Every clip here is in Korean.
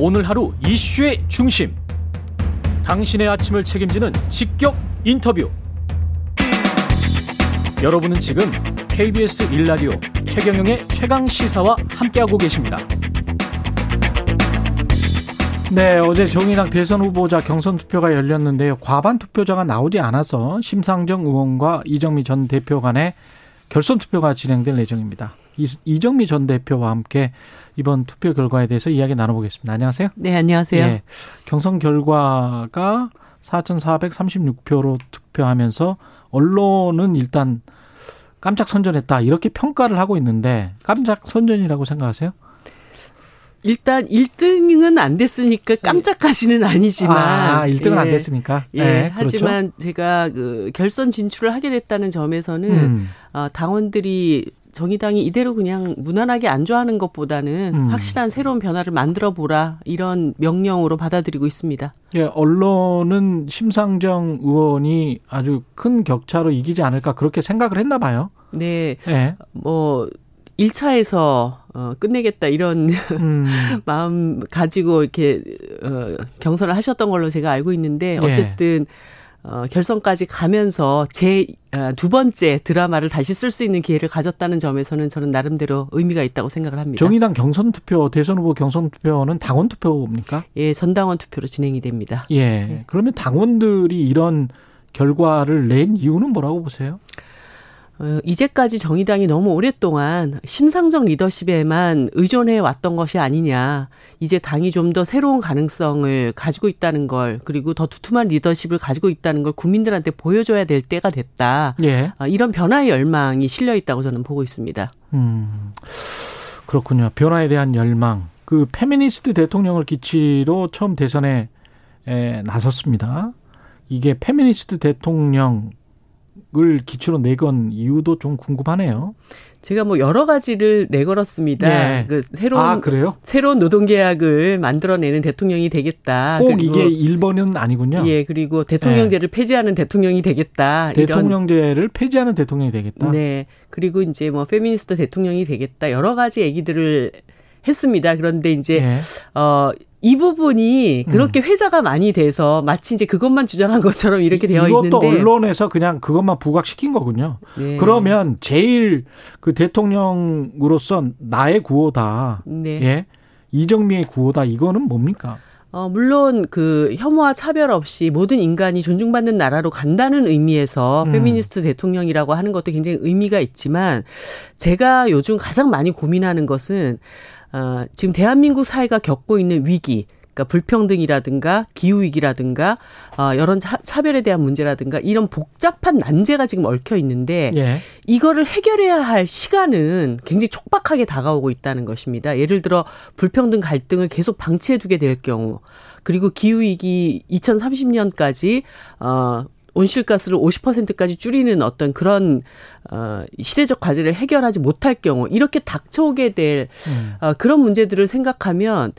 오늘 하루 이슈의 중심. 당신의 아침을 책임지는 직격 인터뷰. 여러분은 지금 KBS 일라디오 최경영의 최강 시사와 함께하고 계십니다. 네, 어제 정의당 대선 후보자 경선 투표가 열렸는데요. 과반 투표자가 나오지 않아서 심상정 의원과 이정미 전 대표 간의 결선 투표가 진행될 예정입니다. 이정미 전 대표와 함께 이번 투표 결과에 대해서 이야기 나눠보겠습니다. 안녕하세요. 네, 안녕하세요. 네, 경선 결과가 4,436표로 투표하면서 언론은 일단 깜짝 선전했다 이렇게 평가를 하고 있는데 깜짝 선전이라고 생각하세요? 일단 1등은 안 됐으니까 깜짝까지는 아니지만 아, 1등은 예. 안 됐으니까. 예. 네, 하지만 그렇죠? 제가 그 결선 진출을 하게 됐다는 점에서는 음. 어, 당원들이 정의당이 이대로 그냥 무난하게 안좋아하는 것보다는 음. 확실한 새로운 변화를 만들어 보라 이런 명령으로 받아들이고 있습니다. 예, 언론은 심상정 의원이 아주 큰 격차로 이기지 않을까 그렇게 생각을 했나 봐요. 네. 예. 뭐 1차에서 어, 끝내겠다 이런 음. 마음 가지고 이렇게 어, 경선을 하셨던 걸로 제가 알고 있는데 네. 어쨌든 네. 어, 결선까지 가면서 제두 어, 번째 드라마를 다시 쓸 수 있는 기회를 가졌다는 점에서는 저는 나름대로 의미가 있다고 생각을 합니다. 정의당 경선 투표, 대선 후보 경선 투표는 당원 투표입니까? 예, 전당원 투표로 진행이 됩니다. 예. 예. 그러면 당원들이 이런 결과를 낸 이유는 뭐라고 보세요? 어, 이제까지 정의당이 너무 오랫동안 심상정 리더십에만 의존해 왔던 것이 아니냐. 이제 당이 좀 더 새로운 가능성을 가지고 있다는 걸 그리고 더 두툼한 리더십을 가지고 있다는 걸 국민들한테 보여줘야 될 때가 됐다. 예. 어, 이런 변화의 열망이 실려 있다고 저는 보고 있습니다. 음, 그렇군요. 변화에 대한 열망. 그 페미니스트 대통령을 기치로 처음 대선에 에, 나섰습니다. 이게 페미니스트 대통령을 기치로 내건 이유도 좀 궁금하네요. 제가 뭐 여러 가지를 내걸었습니다. 네. 그 새로운 아? 새로운 노동 계약을 만들어내는 대통령이 되겠다. 꼭 이게 1번은 아니군요. 예, 그리고 대통령제를 네. 폐지하는 대통령이 되겠다. 대통령제를 폐지하는 대통령이 되겠다. 네. 그리고 이제 뭐 페미니스트 대통령이 되겠다. 여러 가지 얘기들을 했습니다. 그런데 이제 네. 어 이 부분이 그렇게 음. 회자가 많이 돼서 마치 이제 그것만 주장한 것처럼 이렇게 되어 이것도 있는데 이것도 언론에서 그냥 그것만 부각시킨 거군요. 네. 그러면 제일 그 대통령으로서 나의 구호다. 네. 예. 이정미의 구호다. 이거는 뭡니까? 어, 물론 그 혐오와 차별 없이 모든 인간이 존중받는 나라로 간다는 의미에서 음. 페미니스트 대통령이라고 하는 것도 굉장히 의미가 있지만 제가 요즘 가장 많이 고민하는 것은 어, 지금 대한민국 사회가 겪고 있는 위기, 그러니까 불평등이라든가 기후 위기라든가 어, 여러 차, 별에 대한 문제라든가 이런 복잡한 난제가 지금 얽혀 있는데 예. 이거를 해결해야 할 시간은 굉장히 촉박하게 다가오고 있다는 것입니다. 예를 들어 불평등 갈등을 계속 방치해 두게 될 경우 그리고 기후 위기 2030년까지 어 온실가스를 50%까지 줄이는 어떤 그런 어 시대적 과제를 해결하지 못할 경우 이렇게 닥쳐오게 될 음. 어, 그런 문제들을 생각하면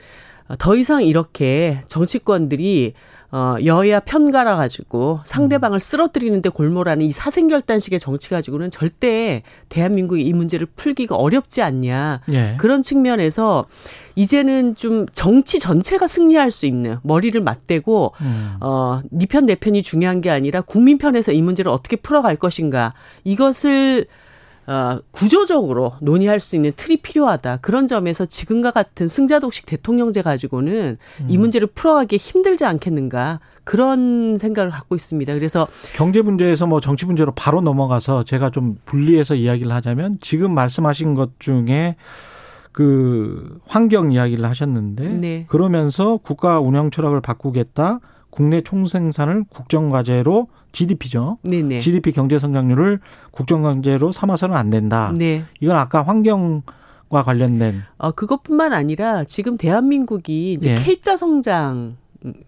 더 이상 이렇게 정치권들이 어, 여야 편갈아 가지고 상대방을 쓰러뜨리는데 골몰하는 이 사생결단식의 정치 가지고는 절대 대한민국이 이 문제를 풀기가 어렵지 않냐. 예. 그런 측면에서 이제는 좀 정치 전체가 승리할 수 있는 머리를 맞대고 음. 어, 니편내 편이 중요한 게 아니라 국민 편에서 이 문제를 어떻게 풀어갈 것인가. 이것을 어, 구조적으로 논의할 수 있는 틀이 필요하다. 그런 점에서 지금과 같은 승자독식 대통령제 가지고는 음. 이 문제를 풀어가기 힘들지 않겠는가. 그런 생각을 갖고 있습니다. 그래서 경제 문제에서 뭐 정치 문제로 바로 넘어가서 제가 좀 분리해서 이야기를 하자면 지금 말씀하신 것 중에 그 환경 이야기를 하셨는데 네. 그러면서 국가 운영 철학을 바꾸겠다. 국내 총생산을 국정과제로 GDP죠. 네네. GDP 경제 성장률을 국정경제로 삼아서는 안 된다. 네. 이건 아까 환경 과 관련된. 어 그것뿐만 아니라 지금 대한민국이 이제 네. K자 성장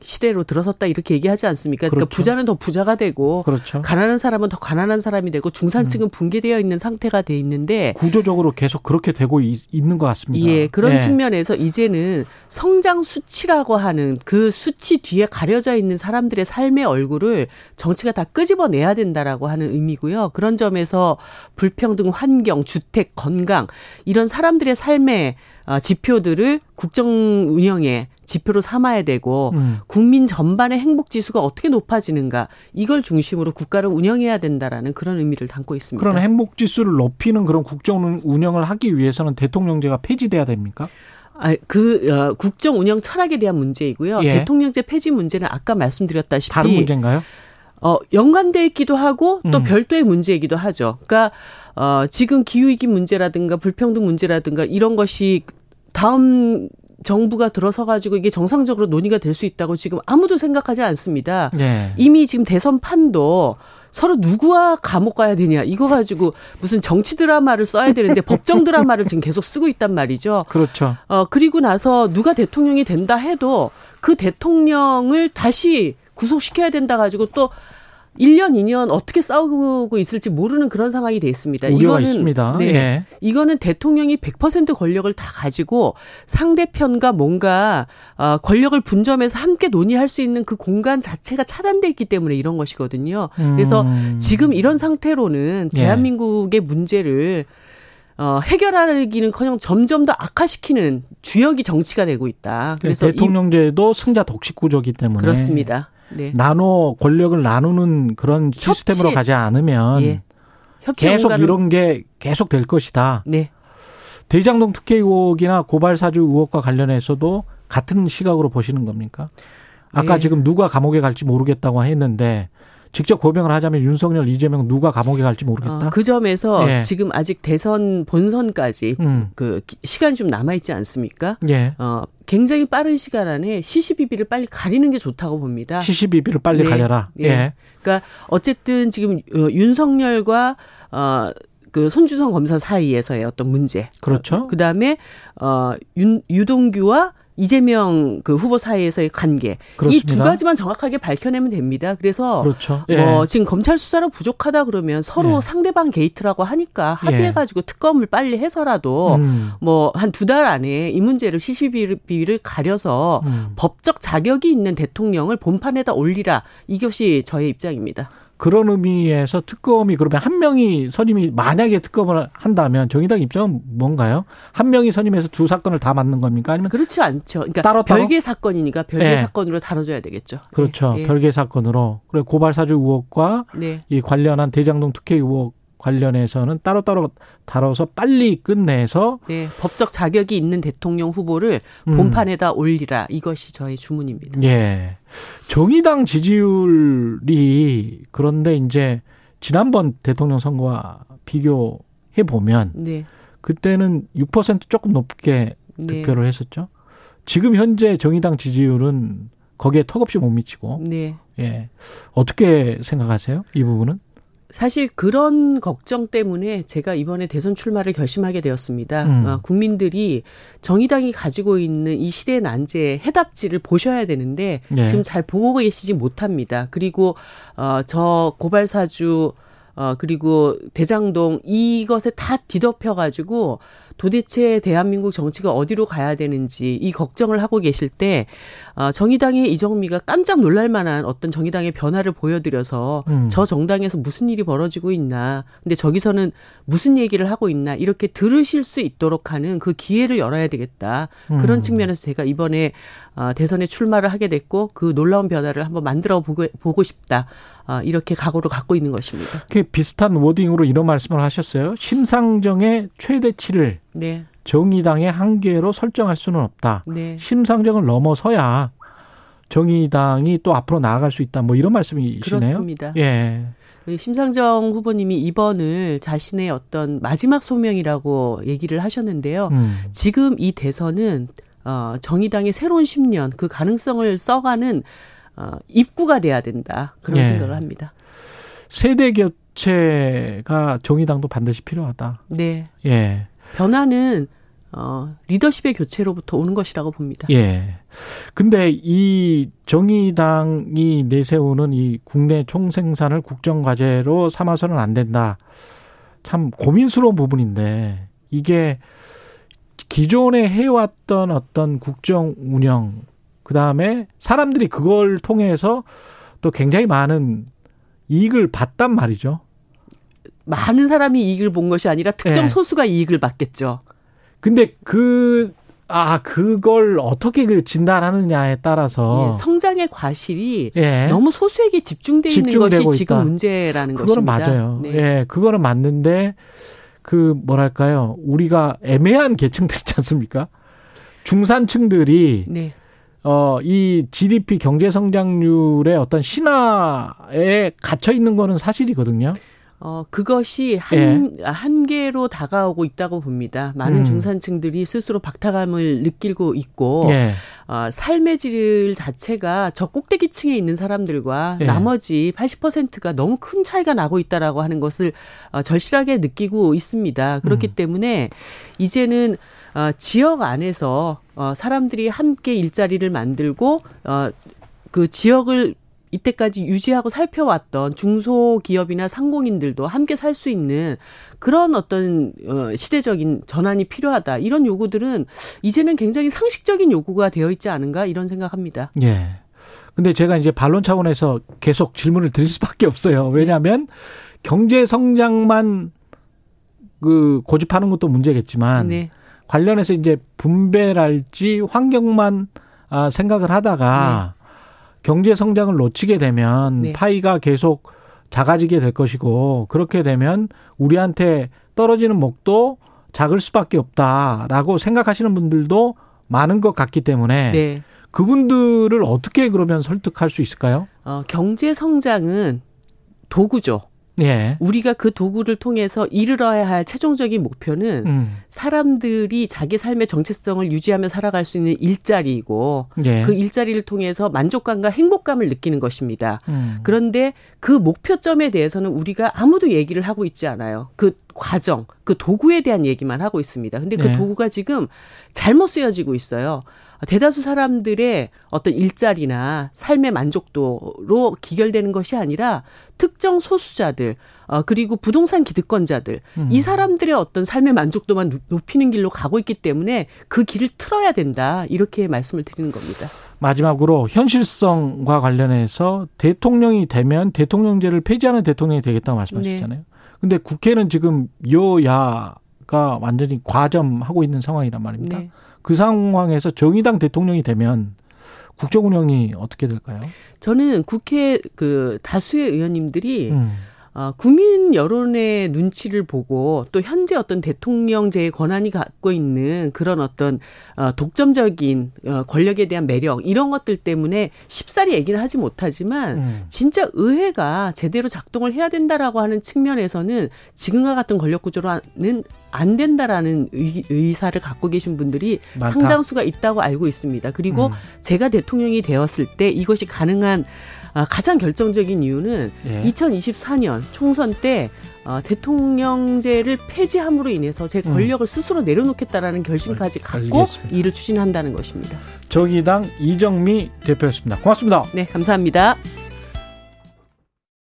시대로 들어섰다 이렇게 얘기하지 않습니까? 그러니까 그렇죠. 부자는 더 부자가 되고 그렇죠. 가난한 사람은 더 가난한 사람이 되고 중산층은 음. 붕괴되어 있는 상태가 돼 있는데 구조적으로 계속 그렇게 되고 있, 는것 같습니다. 예, 그런 예. 측면에서 이제는 성장 수치라고 하는 그 수치 뒤에 가려져 있는 사람들의 삶의 얼굴을 정치가 다 끄집어내야 된다라고 하는 의미고요. 그런 점에서 불평등, 환경, 주택, 건강 이런 사람들의 삶에 어, 지표들을 국정 운영에 지표로 삼아야 되고 음. 국민 전반의 행복 지수가 어떻게 높아지는가 이걸 중심으로 국가를 운영해야 된다라는 그런 의미를 담고 있습니다. 그런 행복 지수를 높이는 그런 국정 운영을 하기 위해서는 대통령제가 폐지돼야 됩니까? 아, 그 어, 국정 운영 철학에 대한 문제이고요. 예. 대통령제 폐지 문제는 아까 말씀드렸다시피 다른 문제인가요? 어, 연관돼 있기도 하고 또 음. 별도의 문제이기도 하죠. 그러니까 어, 지금 기후위기 문제라든가 불평등 문제라든가 이런 것이 다음 정부가 들어서 가지고 이게 정상적으로 논의가 될 수 있다고 지금 아무도 생각하지 않습니다. 네. 이미 지금 대선 판도 서로 누구와 감옥 가야 되냐 이거 가지고 무슨 정치 드라마를 써야 되는데 법정 드라마를 지금 계속 쓰고 있단 말이죠. 그렇죠. 어 그리고 나서 누가 대통령이 된다 해도 그 대통령을 다시 구속시켜야 된다 가지고 또 1년, 2년 어떻게 싸우고 있을지 모르는 그런 상황이 돼 있습니다. 이거는 있습니다. 네. 예. 이거는 대통령이 100% 권력을 다 가지고 상대편과 뭔가 어 권력을 분점해서 함께 논의할 수 있는 그 공간 자체가 차단돼 있기 때문에 이런 것이거든요. 그래서 음. 지금 이런 상태로는 예. 대한민국의 예. 문제를 어, 해결하기는커녕 점점 더 악화시키는 주역이 정치가 되고 있다. 그래서 대통령제도 승자 독식 구조기 때문에 그렇습니다. 네. 나눠 권력을 나누는 그런 시스템으로 협치. 가지 않으면 예. 계속 공간을... 이런 게 계속 될 것이다. 네. 대장동 특혜 의혹이나 고발 사주 의혹과 관련해서도 같은 시각으로 보시는 겁니까? 아까 네. 지금 누가 감옥에 갈지 모르겠다고 했는데 직접 고백을 하자면 윤석열, 이재명 누가 감옥에 갈지 모르겠다. 어, 그 점에서 예. 지금 아직 대선 본선까지 음. 그 시간이 좀 남아 있지 않습니까? 예. 어, 굉장히 빠른 시간 안에 시시비비를 빨리 가리는 게 좋다고 봅니다. 시시비비를 빨리 네. 가려라. 예. 예. 그러니까 어쨌든 지금 어, 윤석열과 어, 그 손준성 검사 사이에서의 어떤 문제. 그렇죠. 그 다음에 어, 윤, 유동규와 이재명 그 후보 사이에서의 관계 이 두 가지만 정확하게 밝혀내면 됩니다. 그래서 그렇죠. 예. 뭐 지금 검찰 수사로 부족하다 그러면 서로 예. 상대방 게이트라고 하니까 합의해가지고 예. 특검을 빨리 해서라도 음. 뭐한 두 달 안에 이 문제를 시시비비를 가려서 음. 법적 자격이 있는 대통령을 본판에다 올리라 이것이 저의 입장입니다. 그런 의미에서 특검이 그러면 한 명이 선임이 만약에 특검을 한다면 정의당 입장은 뭔가요? 한 명이 선임해서 두 사건을 다 맡는 겁니까? 아니면 그렇지 않죠. 그러니까 따로 따로? 별개 사건이니까 별개 네. 사건으로 다뤄져야 되겠죠. 그렇죠. 네. 별개 사건으로. 그리고 고발 사주 의혹과 네. 이 관련한 대장동 특혜 의혹 관련해서는 따로따로 다뤄서 빨리 끝내서 네, 법적 자격이 있는 대통령 후보를 음. 본판에다 올리라 이것이 저의 주문입니다. 예. 정의당 지지율이 그런데 이제 지난번 대통령 선거와 비교해 보면 네. 그때는 6% 조금 높게 네. 득표를 네. 했었죠. 지금 현재 정의당 지지율은 거기에 턱없이 못 미치고. 네. 예. 어떻게 생각하세요? 이 부분은? 사실 그런 걱정 때문에 제가 이번에 대선 출마를 결심하게 되었습니다. 음. 어, 국민들이 정의당이 가지고 있는 이 시대의 난제의 해답지를 보셔야 되는데 네. 지금 잘 보고 계시지 못합니다. 그리고 어, 저 고발사주 어, 그리고 대장동 이것에 다 뒤덮여가지고 도대체 대한민국 정치가 어디로 가야 되는지 이 걱정을 하고 계실 때 어, 정의당의 이정미가 깜짝 놀랄 만한 어떤 정의당의 변화를 보여드려서 음. 저 정당에서 무슨 일이 벌어지고 있나 근데 저기서는 무슨 얘기를 하고 있나 이렇게 들으실 수 있도록 하는 그 기회를 열어야 되겠다 그런 음. 측면에서 제가 이번에 어, 대선에 출마를 하게 됐고 그 놀라운 변화를 한번 만들어 보고, 보고 싶다 어, 이렇게 각오를 갖고 있는 것입니다. 그 비슷한 워딩으로 이런 말씀을 하셨어요. 심상정의 최대치를 네. 정의당의 한계로 설정할 수는 없다. 네. 심상정을 넘어서야 정의당이 또 앞으로 나아갈 수 있다. 뭐 이런 말씀이시네요. 그렇습니다. 예. 심상정 후보님이 2번을 자신의 어떤 마지막 소명이라고 얘기를 하셨는데요. 음. 지금 이 대선은 어, 정의당의 새로운 10년 그 가능성을 써가는 어, 입구가 돼야 된다. 그런 예. 생각을 합니다. 세대 교체가 정의당도 반드시 필요하다. 네. 예. 변화는 어, 리더십의 교체로부터 오는 것이라고 봅니다. 예. 근데 이 정의당이 내세우는 이 국내 총생산을 국정과제로 삼아서는 안 된다. 참 고민스러운 부분인데 이게 기존에 해왔던 어떤 국정 운영, 그 다음에 사람들이 그걸 통해서 또 굉장히 많은 이익을 봤단 말이죠. 많은 사람이 이익을 본 것이 아니라 특정 네. 소수가 이익을 받겠죠. 근데 그 아, 그걸 어떻게 그 진단하느냐에 따라서 예, 성장의 과실이 예. 너무 소수에게 집중돼 있는 것이 지금 있다. 문제라는 그거는 것입니다. 맞아요. 네. 예, 그거는 맞는데 그 뭐랄까요? 우리가 애매한 계층들 있지 않습니까? 중산층들이 네. 어, 이 GDP 경제 성장률의 어떤 신화에 갇혀 있는 거는 사실이거든요. 어, 그것이 한, 예. 한계로 다가오고 있다고 봅니다. 많은 음. 중산층들이 스스로 박탈감을 느끼고 있고, 예. 어, 삶의 질 자체가 저 꼭대기층에 있는 사람들과 예. 나머지 80%가 너무 큰 차이가 나고 있다라고 하는 것을 어, 절실하게 느끼고 있습니다. 그렇기 음. 때문에 이제는 어, 지역 안에서 어, 사람들이 함께 일자리를 만들고 어, 그 지역을 이때까지 유지하고 살펴왔던 중소기업이나 상공인들도 함께 살 수 있는 그런 어떤 어, 시대적인 전환이 필요하다. 이런 요구들은 이제는 굉장히 상식적인 요구가 되어 있지 않은가 이런 생각합니다. 예. 근데 제가 이제 반론 차원에서 계속 질문을 드릴 수밖에 없어요. 왜냐하면 경제 성장만 그 고집하는 것도 문제겠지만 네. 관련해서 이제 분배랄지 환경만 아 생각을 하다가 네. 경제 성장을 놓치게 되면 네. 파이가 계속 작아지게 될 것이고 그렇게 되면 우리한테 떨어지는 목도 작을 수밖에 없다라고 생각하시는 분들도 많은 것 같기 때문에 네. 그분들을 어떻게 그러면 설득할 수 있을까요? 어, 경제 성장은 도구죠. 예. 우리가 그 도구를 통해서 이르러야 할 최종적인 목표는 음. 사람들이 자기 삶의 정체성을 유지하며 살아갈 수 있는 일자리이고 예. 그 일자리를 통해서 만족감과 행복감을 느끼는 것입니다. 음. 그런데 그 목표점에 대해서는 우리가 아무도 얘기를 하고 있지 않아요. 그 과정, 그 도구에 대한 얘기만 하고 있습니다. 근데 그 예. 도구가 지금 잘못 쓰여지고 있어요. 대다수 사람들의 어떤 일자리나 삶의 만족도로 기결되는 것이 아니라 특정 소수자들 어, 그리고 부동산 기득권자들 음. 이 사람들의 어떤 삶의 만족도만 높이는 길로 가고 있기 때문에 그 길을 틀어야 된다 이렇게 말씀을 드리는 겁니다. 마지막으로 현실성과 관련해서 대통령이 되면 대통령제를 폐지하는 대통령이 되겠다고 말씀하셨잖아요. 네. 근데 국회는 지금 여야가 완전히 과점하고 있는 상황이란 말입니다. 네. 그 상황에서 정의당 대통령이 되면 국정 운영이 어떻게 될까요? 저는 국회 그 다수의 의원님들이 음. 어, 국민 여론의 눈치를 보고 또 현재 어떤 대통령제의 권한이 갖고 있는 그런 어떤 어, 독점적인 어, 권력에 대한 매력 이런 것들 때문에 쉽사리 얘기는 하지 못하지만 음. 진짜 의회가 제대로 작동을 해야 된다라고 하는 측면에서는 지금과 같은 권력 구조로는 안 된다라는 의, 의사를 갖고 계신 분들이 많다. 상당수가 있다고 알고 있습니다. 그리고 음. 제가 대통령이 되었을 때 이것이 가능한 아, 가장 결정적인 이유는 예. 2024년 총선 때 어, 대통령제를 폐지함으로 인해서 제 음. 권력을 음. 스스로 내려놓겠다라는 결심까지 갖고 알겠습니다. 일을 추진한다는 것입니다. 정의당 이정미 대표였습니다. 고맙습니다. 네, 감사합니다.